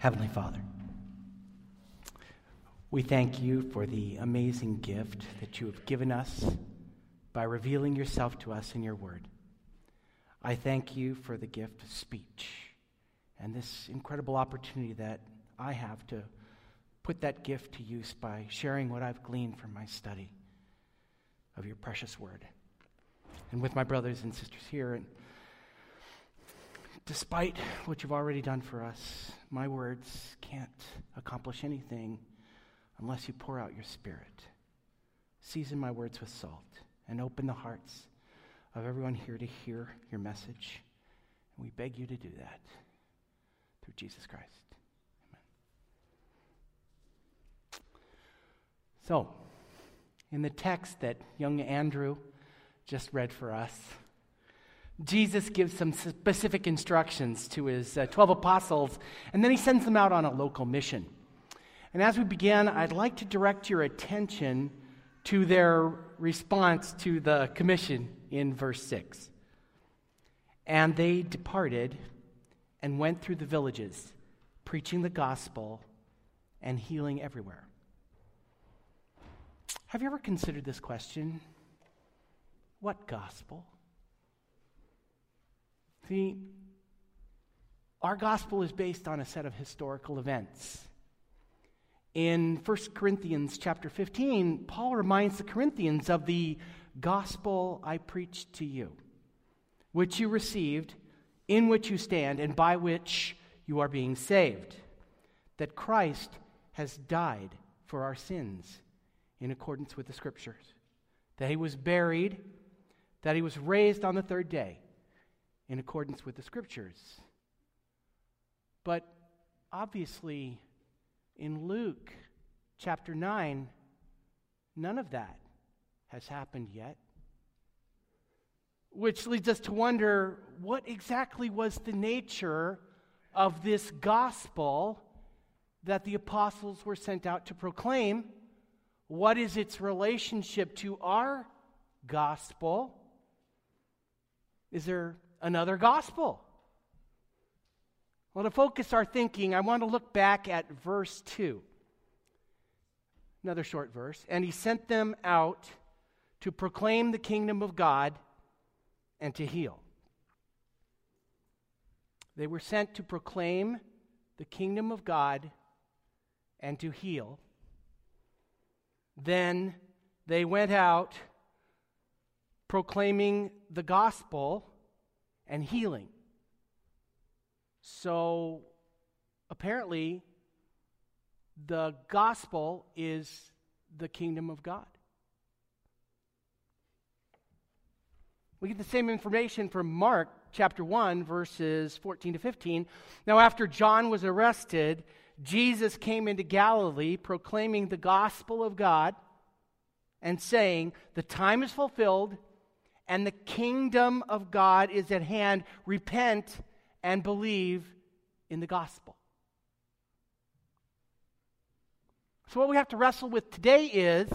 Heavenly Father, we thank you for the amazing gift that you have given us by revealing yourself to us in your word. I thank you for the gift of speech and this incredible opportunity that I have to put that gift to use by sharing what I've gleaned from my study of your precious word. And with my brothers and sisters here, and despite what you've already done for us, my words can't accomplish anything unless you pour out your spirit. Season my words with salt and open the hearts of everyone here to hear your message. And we beg you to do that through Jesus Christ. Amen. So, in the text that young Andrew just read for us, Jesus gives some specific instructions to his uh, 12 apostles, and then he sends them out on a local mission. And as we begin, I'd like to direct your attention to their response to the commission in verse 6. And they departed and went through the villages, preaching the gospel and healing everywhere. Have you ever considered this question? What gospel? See, our gospel is based on a set of historical events. In 1 Corinthians chapter 15, Paul reminds the Corinthians of the gospel I preached to you, which you received, in which you stand, and by which you are being saved. That Christ has died for our sins in accordance with the Scriptures, that he was buried, that he was raised on the third day in accordance with the scriptures. But obviously, in Luke chapter 9, none of that has happened yet. Which leads us to wonder what exactly was the nature of this gospel that the apostles were sent out to proclaim? What is its relationship to our gospel? Is there another gospel. Well, to focus our thinking, I want to look back at verse 2. Another short verse. And he sent them out to proclaim the kingdom of God and to heal. They were sent to proclaim the kingdom of God and to heal. Then they went out proclaiming the gospel and healing. So apparently, the gospel is the kingdom of God. We get the same information from Mark chapter 1, verses 14 to 15. Now, after John was arrested, Jesus came into Galilee proclaiming the gospel of God and saying, The time is fulfilled and the kingdom of God is at hand. Repent and believe in the gospel. So, what we have to wrestle with today is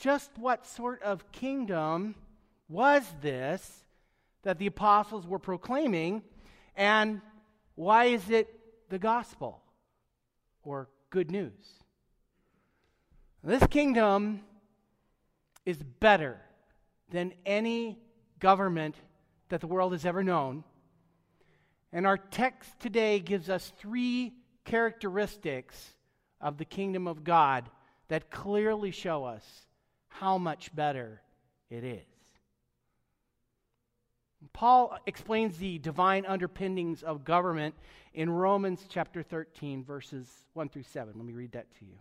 just what sort of kingdom was this that the apostles were proclaiming, and why is it the gospel or good news? This kingdom is better than any government that the world has ever known. And our text today gives us three characteristics of the kingdom of God that clearly show us how much better it is. Paul explains the divine underpinnings of government in Romans chapter 13, verses 1 through 7. Let me read that to you.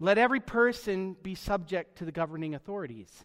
Let every person be subject to the governing authorities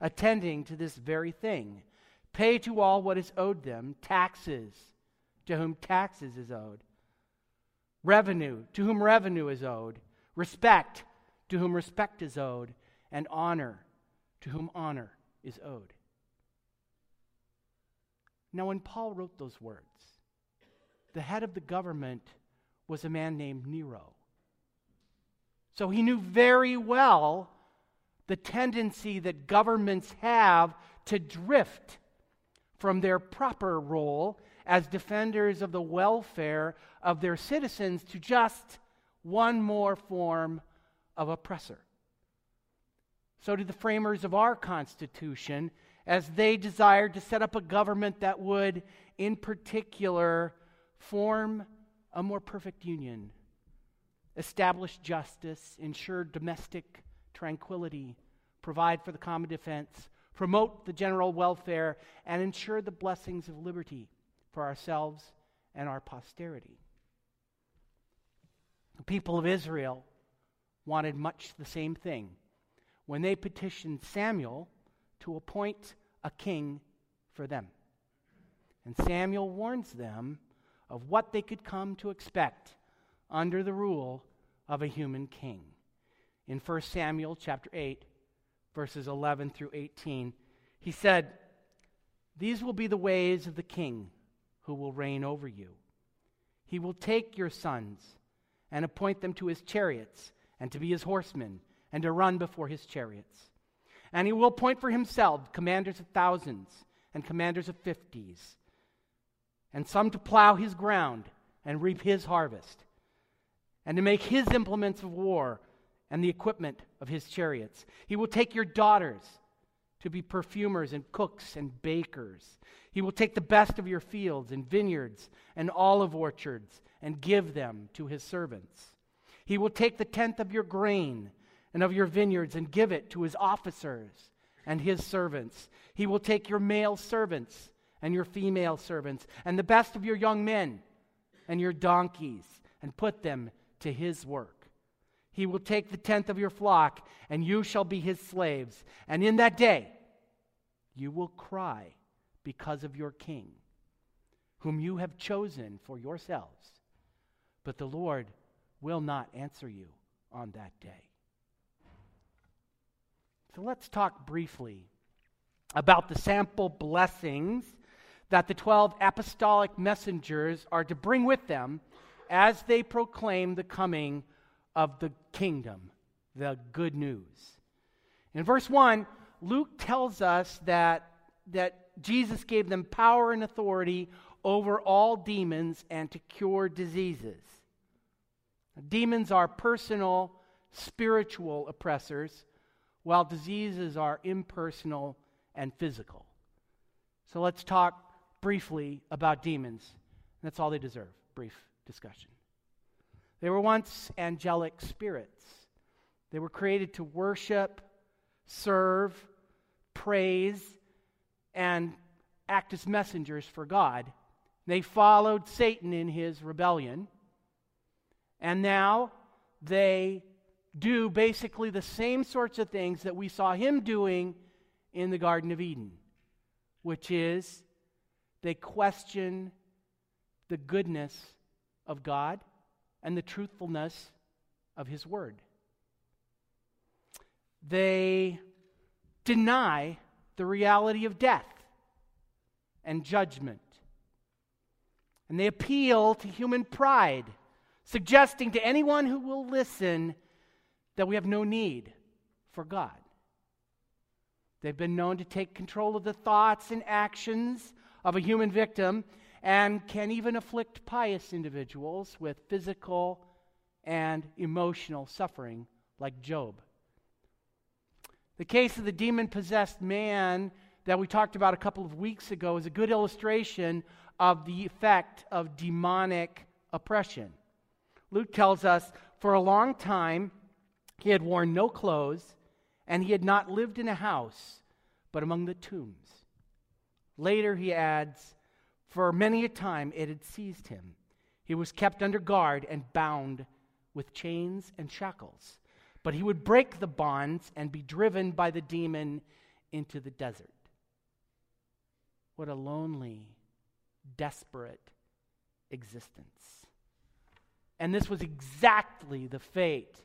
attending to this very thing. Pay to all what is owed them taxes, to whom taxes is owed, revenue, to whom revenue is owed respect to whom respect is owed, and honor to whom honor is owed. Now, when Paul wrote those words, the head of the government was a man named Nero. So he knew very well the tendency that governments have to drift from their proper role as defenders of the welfare of their citizens to just one more form of oppressor. So did the framers of our Constitution, as they desired to set up a government that would, in particular, form a more perfect union, establish justice, ensure domestic tranquility, provide for the common defense, promote the general welfare, and ensure the blessings of liberty for ourselves and our posterity. The people of Israel wanted much the same thing when they petitioned Samuel to appoint a king for them. And Samuel warns them of what they could come to expect under the rule of a human king. In 1 Samuel chapter 8, verses 11 through 18, he said, These will be the ways of the king who will reign over you. He will take your sons and appoint them to his chariots and to be his horsemen and to run before his chariots. And he will appoint for himself commanders of thousands and commanders of fifties, and some to plow his ground and reap his harvest, and to make his implements of war and the equipment of his chariots. He will take your daughters to be perfumers and cooks and bakers. He will take the best of your fields and vineyards and olive orchards and give them to his servants. He will take the tenth of your grain and of your vineyards and give it to his officers and his servants. He will take your male servants and your female servants and the best of your young men and your donkeys and put them to his work. He will take the tenth of your flock, and you shall be his slaves. And in that day you will cry because of your king, whom you have chosen for yourselves but the Lord will not answer you on that day. So let's talk briefly about the sample blessings that the 12 apostolic messengers are to bring with them as they proclaim the coming of the kingdom, the good news. In verse 1, Luke tells us that, that Jesus gave them power and authority over all demons and to cure diseases. Demons are personal, spiritual oppressors, while diseases are impersonal and physical. So let's talk briefly about demons. That's all they deserve brief discussion. They were once angelic spirits, they were created to worship, serve, praise, and act as messengers for God. They followed Satan in his rebellion. And now they do basically the same sorts of things that we saw him doing in the Garden of Eden, which is they question the goodness of God and the truthfulness of his word. They deny the reality of death and judgment. And they appeal to human pride suggesting to anyone who will listen that we have no need for God. They've been known to take control of the thoughts and actions of a human victim and can even afflict pious individuals with physical and emotional suffering, like Job. The case of the demon possessed man that we talked about a couple of weeks ago is a good illustration of the effect of demonic oppression. Luke tells us for a long time he had worn no clothes and he had not lived in a house, but among the tombs. Later he adds, For many a time it had seized him. He was kept under guard and bound with chains and shackles. But he would break the bonds and be driven by the demon into the desert. What a lonely, desperate existence. And this was exactly the fate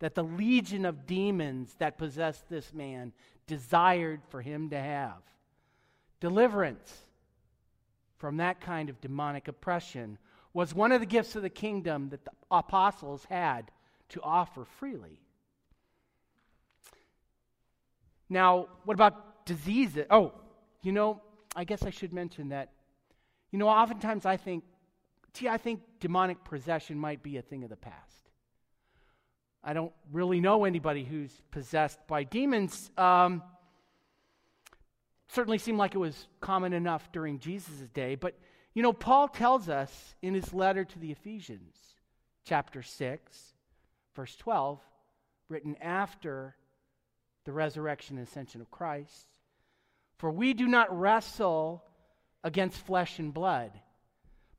that the legion of demons that possessed this man desired for him to have. Deliverance from that kind of demonic oppression was one of the gifts of the kingdom that the apostles had to offer freely. Now, what about diseases? Oh, you know, I guess I should mention that, you know, oftentimes I think, gee, I think demonic possession might be a thing of the past. I don't really know anybody who's possessed by demons. Um, certainly seemed like it was common enough during Jesus' day, but you know, Paul tells us in his letter to the Ephesians, chapter 6, verse 12, written after the resurrection and ascension of Christ, for we do not wrestle against flesh and blood,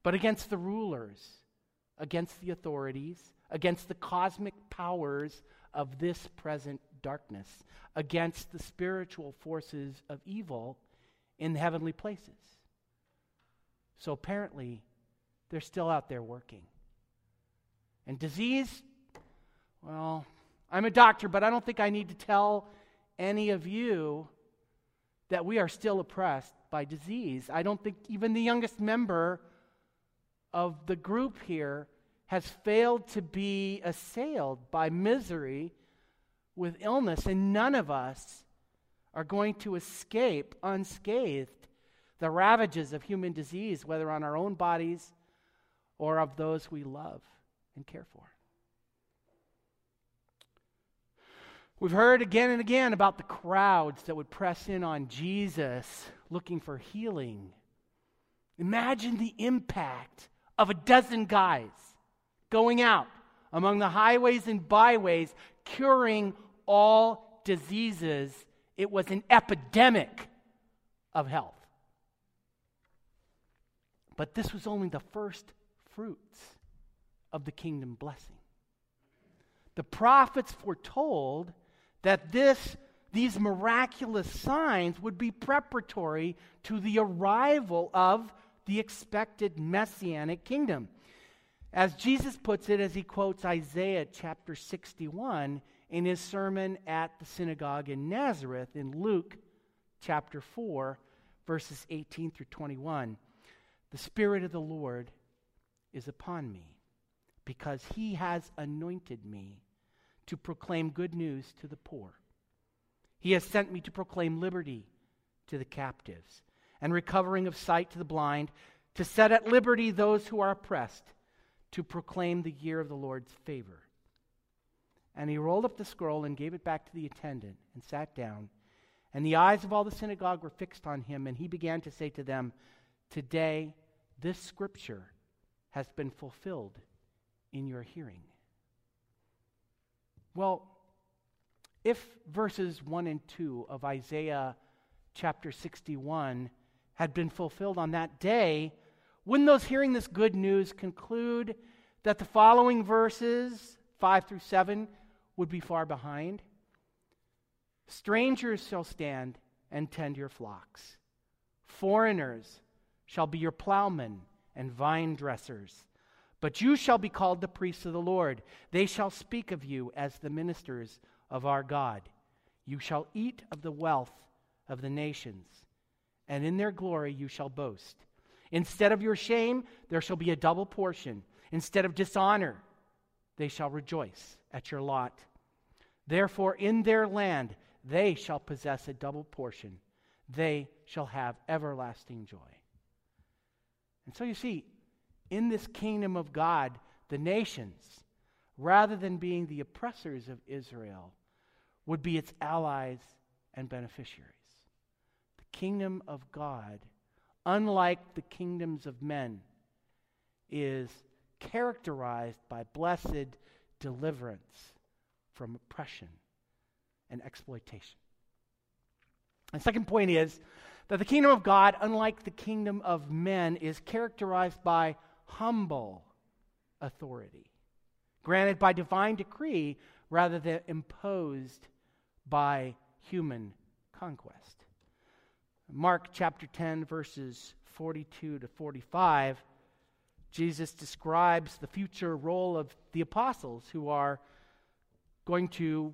but against the rulers, against the authorities, against the cosmic powers of this present darkness, against the spiritual forces of evil in the heavenly places. So apparently, they're still out there working. And disease, well, I'm a doctor, but I don't think I need to tell any of you that we are still oppressed by disease. I don't think even the youngest member of the group here has failed to be assailed by misery with illness, and none of us are going to escape unscathed the ravages of human disease, whether on our own bodies or of those we love and care for. We've heard again and again about the crowds that would press in on Jesus looking for healing. Imagine the impact of a dozen guys going out among the highways and byways, curing all diseases. It was an epidemic of health. But this was only the first fruits of the kingdom blessing. The prophets foretold that this, these miraculous signs would be preparatory to the arrival of the expected messianic kingdom. As Jesus puts it, as he quotes Isaiah chapter 61 in his sermon at the synagogue in Nazareth in Luke chapter 4, verses 18 through 21. The Spirit of the Lord is upon me because he has anointed me to proclaim good news to the poor. He has sent me to proclaim liberty to the captives and recovering of sight to the blind, to set at liberty those who are oppressed, to proclaim the year of the Lord's favor. And he rolled up the scroll and gave it back to the attendant and sat down. And the eyes of all the synagogue were fixed on him, and he began to say to them, Today, this scripture has been fulfilled in your hearing. Well, if verses 1 and 2 of Isaiah chapter 61 had been fulfilled on that day, wouldn't those hearing this good news conclude that the following verses, 5 through 7, would be far behind? Strangers shall stand and tend your flocks, foreigners shall be your plowmen and vine dressers. But you shall be called the priests of the Lord. They shall speak of you as the ministers of our God. You shall eat of the wealth of the nations, and in their glory you shall boast. Instead of your shame, there shall be a double portion. Instead of dishonor, they shall rejoice at your lot. Therefore, in their land they shall possess a double portion. They shall have everlasting joy. And so you see, in this kingdom of God, the nations, rather than being the oppressors of Israel, would be its allies and beneficiaries. The kingdom of God, unlike the kingdoms of men, is characterized by blessed deliverance from oppression and exploitation. The second point is that the kingdom of God, unlike the kingdom of men, is characterized by humble authority, granted by divine decree rather than imposed by human conquest. Mark chapter 10, verses 42 to 45, Jesus describes the future role of the apostles who are going to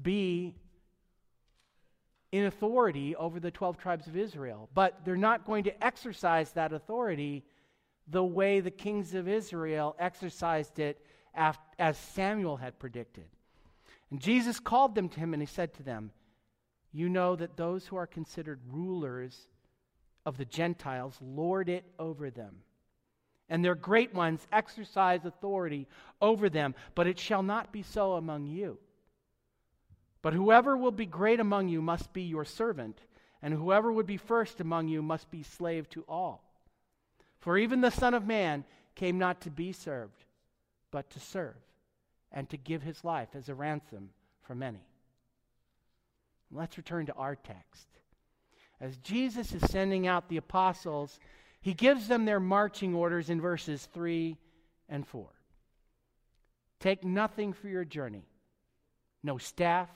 be in authority over the 12 tribes of Israel. But they're not going to exercise that authority the way the kings of Israel exercised it as Samuel had predicted. And Jesus called them to him and he said to them, You know that those who are considered rulers of the Gentiles lord it over them. And their great ones exercise authority over them, but it shall not be so among you. But whoever will be great among you must be your servant, and whoever would be first among you must be slave to all. For even the Son of Man came not to be served, but to serve, and to give his life as a ransom for many. Let's return to our text. As Jesus is sending out the apostles, he gives them their marching orders in verses 3 and 4. Take nothing for your journey no staff,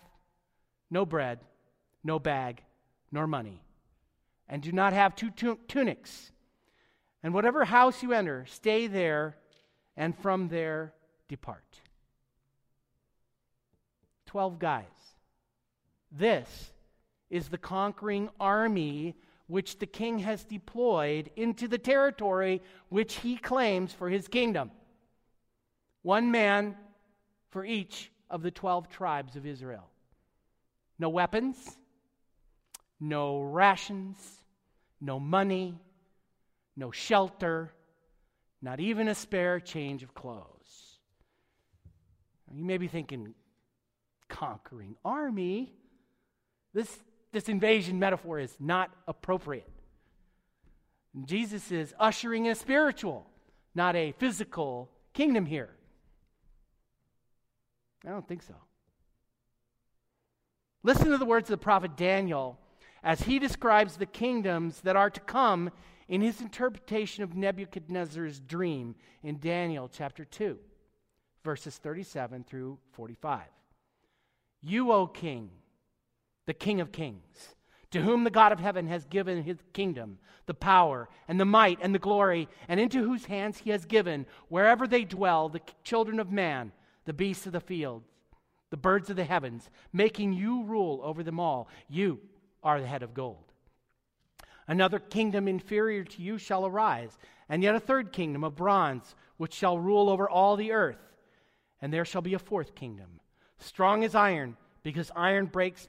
no bread, no bag, nor money. And do not have two tunics and whatever house you enter, stay there, and from there depart. Twelve guys. This is the conquering army which the king has deployed into the territory which he claims for his kingdom. One man for each of the 12 tribes of Israel. No weapons, no rations, no money, no shelter, not even a spare change of clothes. You may be thinking, conquering army? This, this invasion metaphor is not appropriate. Jesus is ushering in a spiritual, not a physical kingdom here. I don't think so. Listen to the words of the prophet Daniel as he describes the kingdoms that are to come in his interpretation of Nebuchadnezzar's dream in Daniel chapter 2, verses 37 through 45. You, O king, the king of kings, to whom the God of heaven has given his kingdom, the power, and the might, and the glory, and into whose hands he has given, wherever they dwell, the children of man, the beasts of the field, the birds of the heavens, making you rule over them all. You are the head of gold. Another kingdom inferior to you shall arise, and yet a third kingdom of bronze, which shall rule over all the earth. And there shall be a fourth kingdom, strong as iron, because iron breaks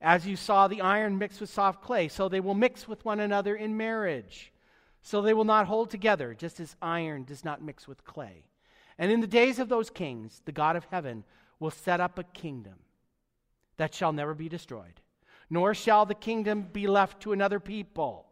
As you saw the iron mixed with soft clay, so they will mix with one another in marriage. So they will not hold together, just as iron does not mix with clay. And in the days of those kings, the God of heaven will set up a kingdom that shall never be destroyed, nor shall the kingdom be left to another people.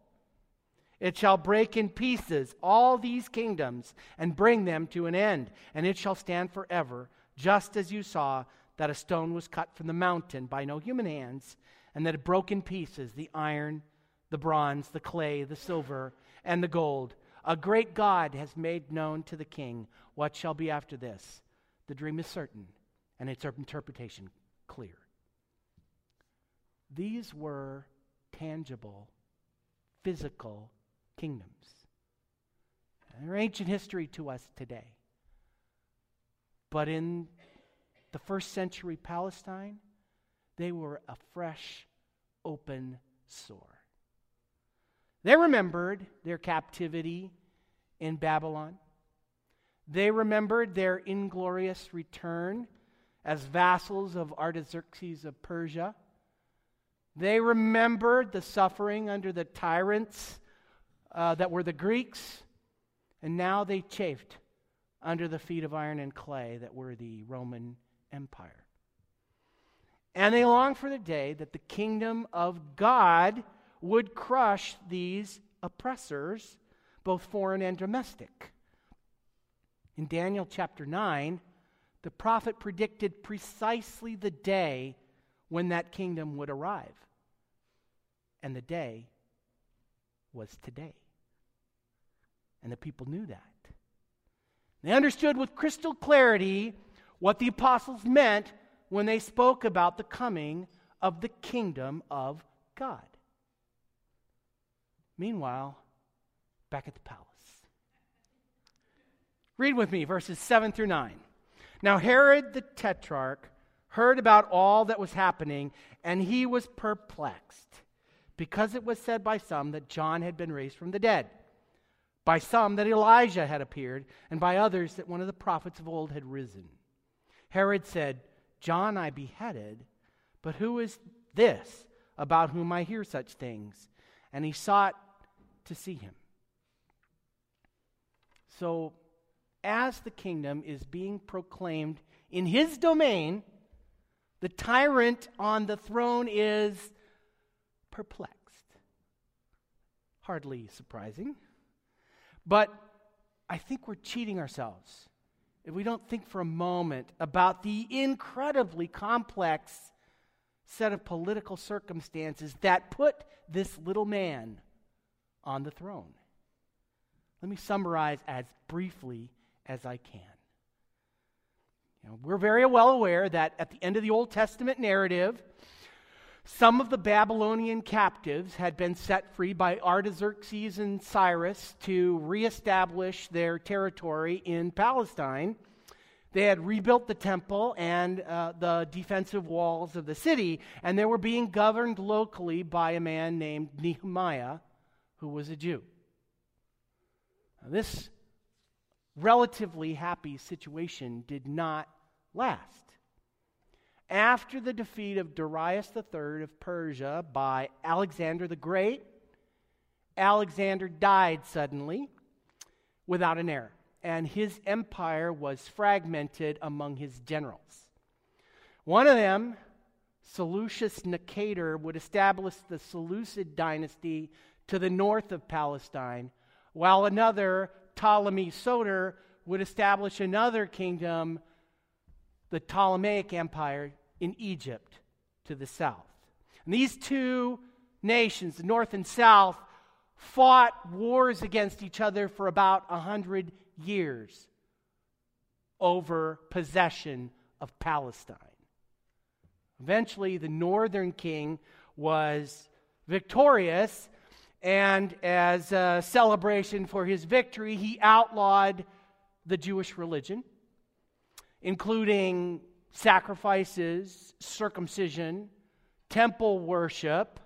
It shall break in pieces all these kingdoms and bring them to an end, and it shall stand forever, just as you saw that a stone was cut from the mountain by no human hands, and that it broke in pieces the iron, the bronze, the clay, the silver, and the gold. A great God has made known to the king what shall be after this. The dream is certain, and its interpretation clear. These were tangible, physical kingdoms. They're ancient history to us today. But in the first century Palestine, they were a fresh, open sore. They remembered their captivity in Babylon. They remembered their inglorious return as vassals of Artaxerxes of Persia. They remembered the suffering under the tyrants uh, that were the Greeks, and now they chafed under the feet of iron and clay that were the Roman Empire. And they longed for the day that the kingdom of God would crush these oppressors, both foreign and domestic. In Daniel chapter 9, the prophet predicted precisely the day when that kingdom would arrive. And the day was today. And the people knew that. They understood with crystal clarity what the apostles meant when they spoke about the coming of the kingdom of God. Meanwhile, back at the palace. Read with me verses 7 through 9. Now, Herod the Tetrarch heard about all that was happening, and he was perplexed, because it was said by some that John had been raised from the dead, by some that Elijah had appeared, and by others that one of the prophets of old had risen. Herod said, John I beheaded, but who is this about whom I hear such things? And he sought to see him. So, as the kingdom is being proclaimed in his domain, the tyrant on the throne is perplexed. Hardly surprising. But I think we're cheating ourselves if we don't think for a moment about the incredibly complex set of political circumstances that put this little man on the throne. Let me summarize as briefly as I can. You know, we're very well aware that at the end of the Old Testament narrative, some of the Babylonian captives had been set free by Artaxerxes and Cyrus to reestablish their territory in Palestine. They had rebuilt the temple and uh, the defensive walls of the city, and they were being governed locally by a man named Nehemiah, who was a Jew. Now, this relatively happy situation did not last. After the defeat of Darius III of Persia by Alexander the Great, Alexander died suddenly without an heir, and his empire was fragmented among his generals. One of them, Seleucus Nicator, would establish the Seleucid dynasty to the north of Palestine, while another, Ptolemy Soter, would establish another kingdom the Ptolemaic Empire in Egypt to the south. And these two nations, the north and south, fought wars against each other for about a hundred years over possession of Palestine. Eventually, the northern king was victorious, and as a celebration for his victory, he outlawed the Jewish religion including sacrifices, circumcision, temple worship,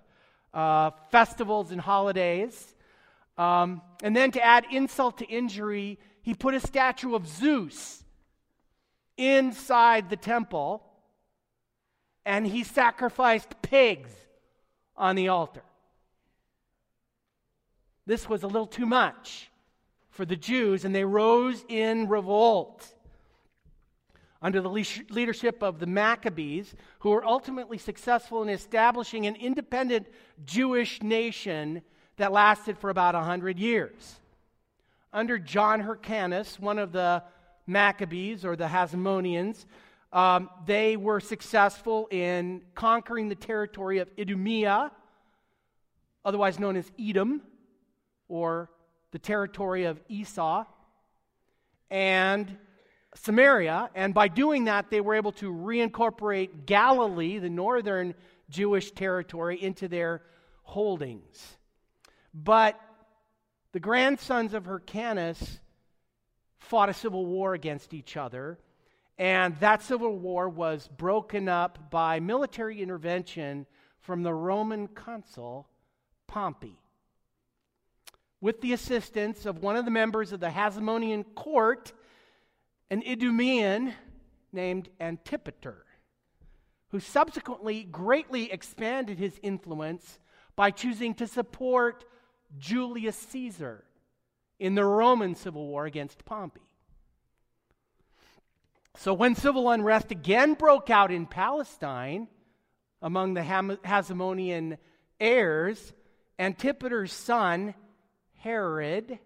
uh, festivals and holidays. Um, and then to add insult to injury, he put a statue of Zeus inside the temple and he sacrificed pigs on the altar. This was a little too much for the Jews, and they rose in revolt under the leadership of the Maccabees, who were ultimately successful in establishing an independent Jewish nation that lasted for about 100 years. Under John Hyrcanus, one of the Maccabees or the Hasmoneans, um, they were successful in conquering the territory of Idumea, otherwise known as Edom, or the territory of Esau, and Samaria, and by doing that, they were able to reincorporate Galilee, the northern Jewish territory, into their holdings. But the grandsons of Hyrcanus fought a civil war against each other, and that civil war was broken up by military intervention from the Roman consul Pompey. With the assistance of one of the members of the Hasmonean court, an Idumean named Antipater, who subsequently greatly expanded his influence by choosing to support Julius Caesar in the Roman Civil War against Pompey. So, when civil unrest again broke out in Palestine among the Hasmonean heirs, Antipater's son, Herod,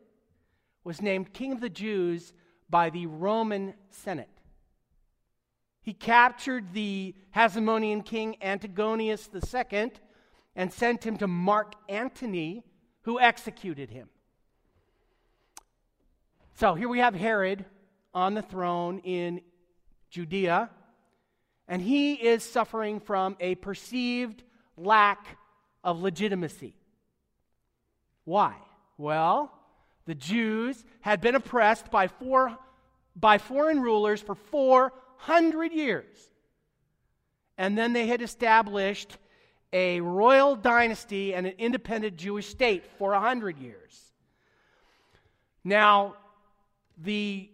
was named king of the Jews by the Roman Senate. He captured the Hasmonean king Antigonus II and sent him to Mark Antony, who executed him. So here we have Herod on the throne in Judea, and he is suffering from a perceived lack of legitimacy. Why? Well, the Jews had been oppressed by, four, by foreign rulers for 400 years. And then they had established a royal dynasty and an independent Jewish state for 100 years. Now, the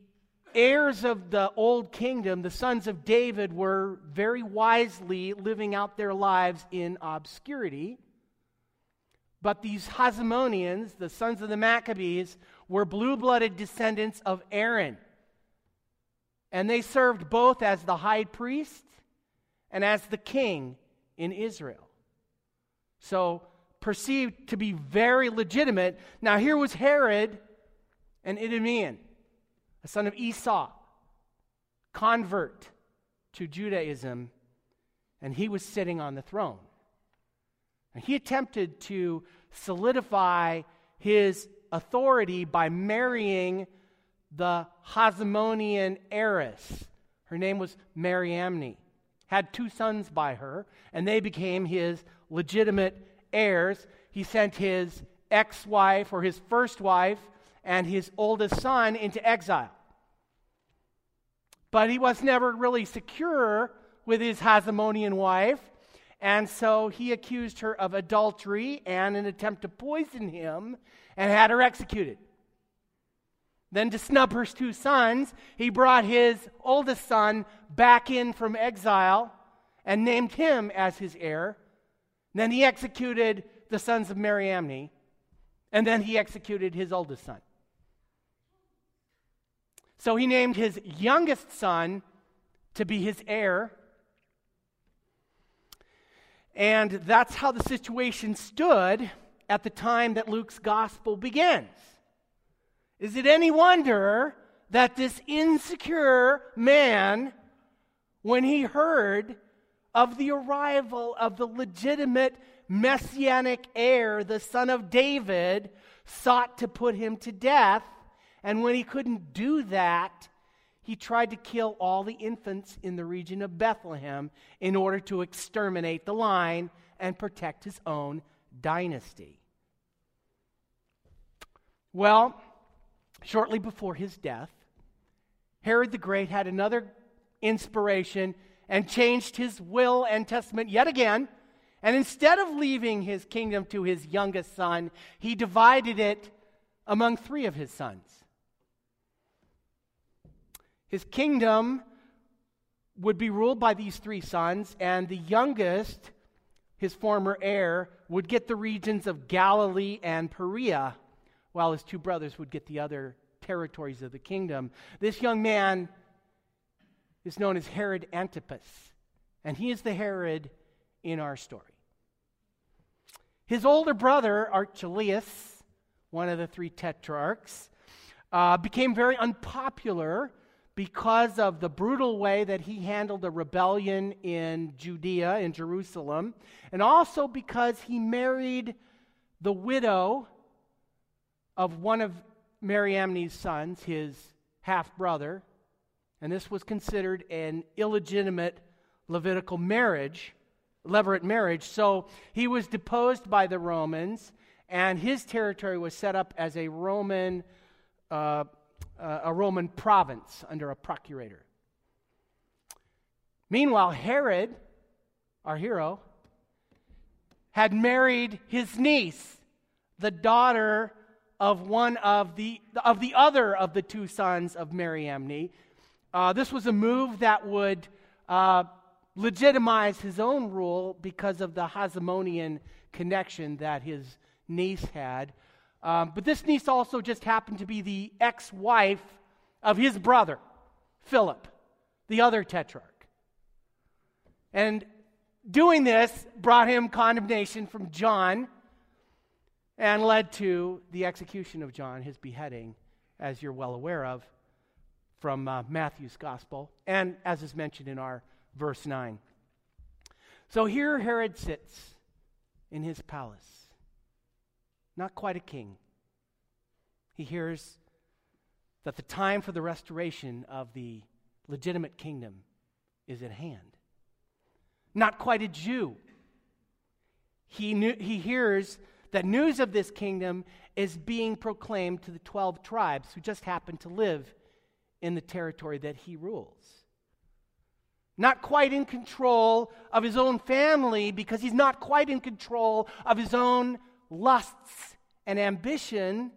heirs of the old kingdom, the sons of David, were very wisely living out their lives in obscurity. But these Hasmoneans, the sons of the Maccabees, were blue blooded descendants of Aaron. And they served both as the high priest and as the king in Israel. So, perceived to be very legitimate. Now, here was Herod, an Idumean a son of Esau, convert to Judaism, and he was sitting on the throne. And he attempted to solidify his authority by marrying the Hasmonean heiress. Her name was Mariamne. Had two sons by her, and they became his legitimate heirs. He sent his ex wife or his first wife and his oldest son into exile. But he was never really secure with his Hasmonean wife, and so he accused her of adultery and an attempt to poison him and had her executed. Then, to snub her two sons, he brought his oldest son back in from exile and named him as his heir. Then he executed the sons of Mariamne, and then he executed his oldest son. So he named his youngest son to be his heir. And that's how the situation stood at the time that Luke's gospel begins. Is it any wonder that this insecure man, when he heard of the arrival of the legitimate messianic heir, the son of David, sought to put him to death? And when he couldn't do that, he tried to kill all the infants in the region of Bethlehem in order to exterminate the line and protect his own dynasty. Well, shortly before his death, Herod the Great had another inspiration and changed his will and testament yet again. And instead of leaving his kingdom to his youngest son, he divided it among three of his sons. His kingdom would be ruled by these three sons, and the youngest, his former heir, would get the regions of Galilee and Perea, while his two brothers would get the other territories of the kingdom. This young man is known as Herod Antipas, and he is the Herod in our story. His older brother, Archelaus, one of the three tetrarchs, uh, became very unpopular because of the brutal way that he handled the rebellion in Judea, in Jerusalem, and also because he married the widow of one of Mariamne's sons, his half brother, and this was considered an illegitimate Levitical marriage, levirate marriage. So he was deposed by the Romans, and his territory was set up as a Roman. Uh, uh, a Roman province under a procurator. Meanwhile, Herod, our hero, had married his niece, the daughter of one of the, of the other of the two sons of Mariamne, Uh, this was a move that would uh, legitimize his own rule because of the Hasmonean connection that his niece had. Um, but this niece also just happened to be the ex wife of his brother, Philip, the other tetrarch. And doing this brought him condemnation from John and led to the execution of John, his beheading, as you're well aware of from uh, Matthew's gospel, and as is mentioned in our verse 9. So here Herod sits in his palace, not quite a king. He hears that the time for the restoration of the legitimate kingdom is at hand. Not quite a Jew. He, knew, he hears that news of this kingdom is being proclaimed to the 12 tribes who just happen to live in the territory that he rules not quite in control of his own family because he's not quite in control of his own lusts and ambition.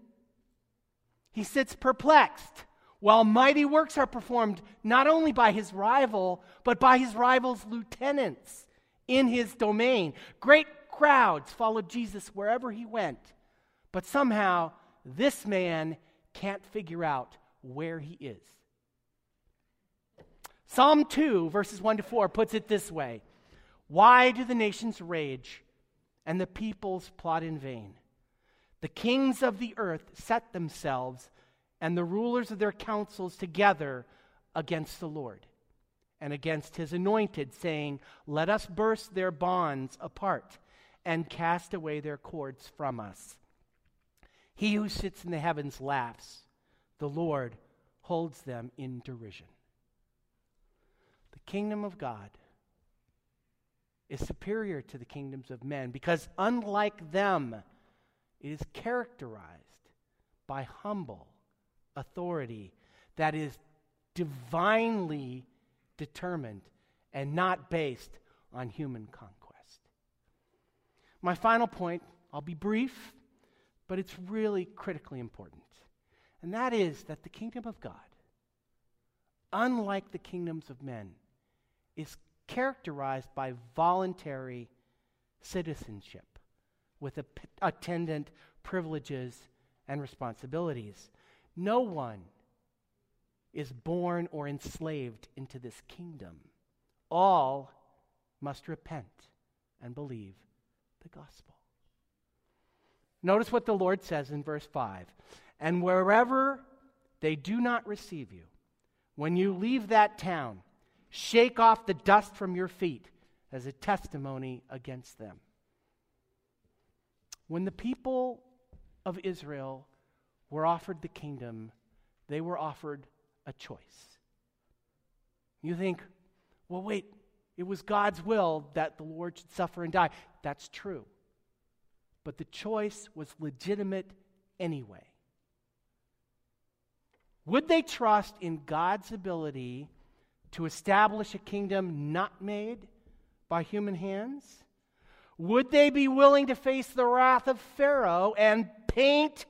He sits perplexed while mighty works are performed not only by his rival, but by his rival's lieutenants in his domain. Great crowds followed Jesus wherever he went, but somehow this man can't figure out where he is. Psalm 2, verses 1 to 4, puts it this way Why do the nations rage and the peoples plot in vain? The kings of the earth set themselves and the rulers of their councils together against the Lord and against his anointed, saying, Let us burst their bonds apart and cast away their cords from us. He who sits in the heavens laughs, the Lord holds them in derision The kingdom of God is superior to the kingdoms of men because, unlike them, it is characterized by humble authority that is divinely determined and not based on human conquest. My final point, I'll be brief, but it's really critically important. And that is that the kingdom of God, unlike the kingdoms of men, is characterized by voluntary citizenship with attendant privileges and responsibilities. No one is born or enslaved into this kingdom. All must repent and believe the gospel. Notice what the Lord says in verse 5 And wherever they do not receive you, when you leave that town, Shake off the dust from your feet as a testimony against them. When the people of Israel were offered the kingdom, they were offered a choice. You think, well, wait, it was God's will that the Lord should suffer and die. That's true. But the choice was legitimate anyway. Would they trust in God's ability to establish a kingdom not made by human hands? Would they be willing to face the wrath of Pharaoh and paint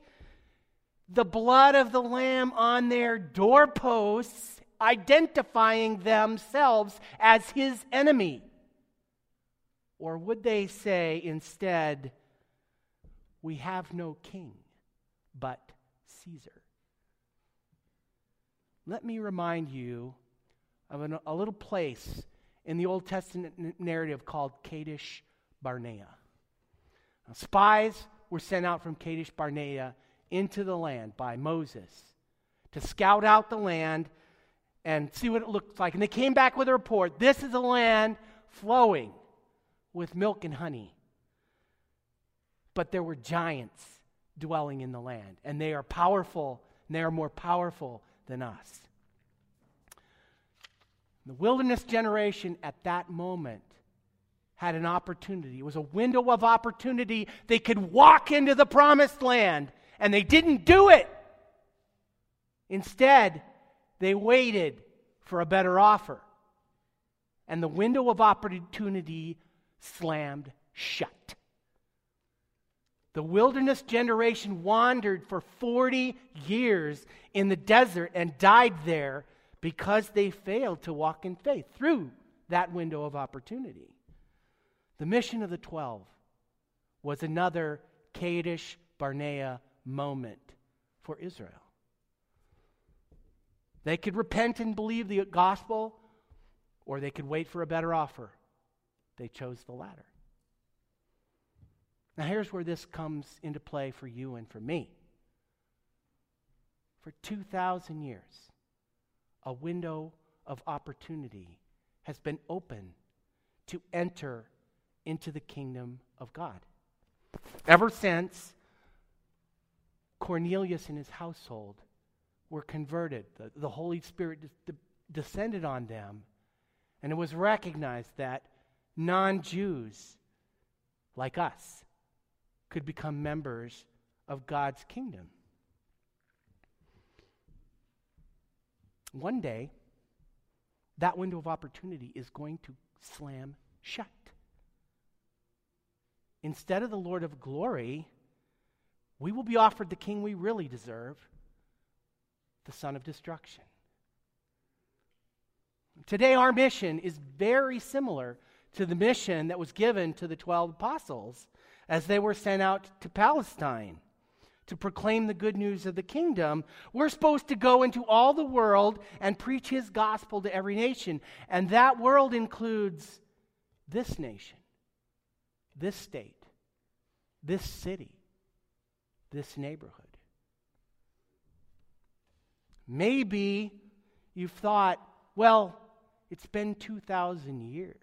the blood of the Lamb on their doorposts, identifying themselves as his enemy? Or would they say instead, We have no king but Caesar? Let me remind you of an, a little place in the Old Testament narrative called Kadesh Barnea. Now, spies were sent out from Kadesh Barnea into the land by Moses to scout out the land and see what it looked like. And they came back with a report this is a land flowing with milk and honey. But there were giants dwelling in the land, and they are powerful, and they are more powerful than us. The wilderness generation at that moment had an opportunity. It was a window of opportunity. They could walk into the promised land, and they didn't do it. Instead, they waited for a better offer. And the window of opportunity slammed shut. The wilderness generation wandered for 40 years in the desert and died there because they failed to walk in faith through that window of opportunity. The mission of the 12 was another Kadesh Barnea moment for Israel. They could repent and believe the gospel, or they could wait for a better offer. They chose the latter. Now, here's where this comes into play for you and for me. For 2,000 years, a window of opportunity has been open to enter into the kingdom of God. Ever since Cornelius and his household were converted, the, the Holy Spirit de- de- descended on them, and it was recognized that non Jews like us could become members of God's kingdom. One day, that window of opportunity is going to slam shut. Instead of the Lord of glory, we will be offered the king we really deserve, the son of destruction. Today, our mission is very similar to the mission that was given to the 12 apostles as they were sent out to Palestine to proclaim the good news of the kingdom. We're supposed to go into all the world and preach his gospel to every nation. And that world includes this nation, this state, this city, this neighborhood. Maybe you've thought, well, it's been 2,000 years.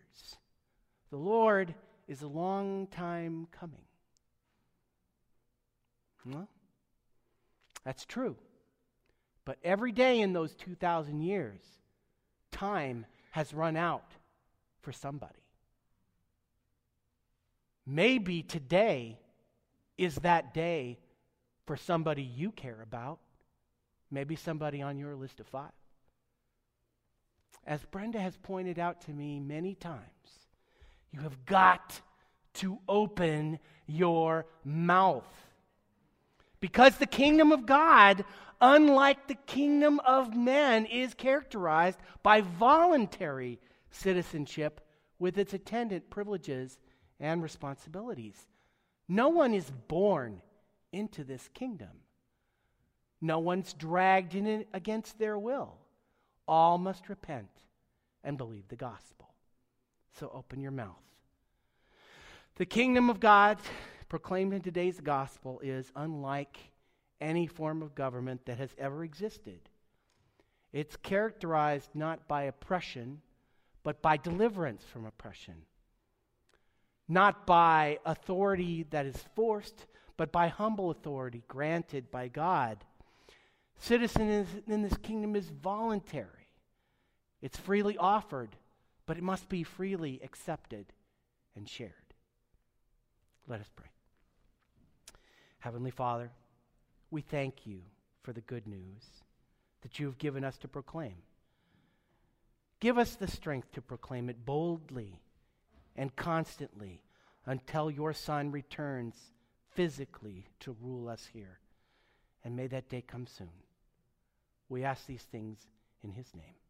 The Lord is a long time coming. Well, that's true. But every day in those 2,000 years, time has run out for somebody. Maybe today is that day for somebody you care about. Maybe somebody on your list of five. As Brenda has pointed out to me many times, you have got to open your mouth. Because the kingdom of God, unlike the kingdom of men, is characterized by voluntary citizenship with its attendant privileges and responsibilities. No one is born into this kingdom. No one's dragged in it against their will. All must repent and believe the gospel. So open your mouth. The kingdom of God proclaimed in today's gospel is unlike any form of government that has ever existed. It's characterized not by oppression, but by deliverance from oppression. Not by authority that is forced, but by humble authority granted by God. Citizenship in this kingdom is voluntary, it's freely offered, but it must be freely accepted and shared. Let us pray. Heavenly Father, we thank you for the good news that you have given us to proclaim. Give us the strength to proclaim it boldly and constantly until your Son returns physically to rule us here. And may that day come soon. We ask these things in his name.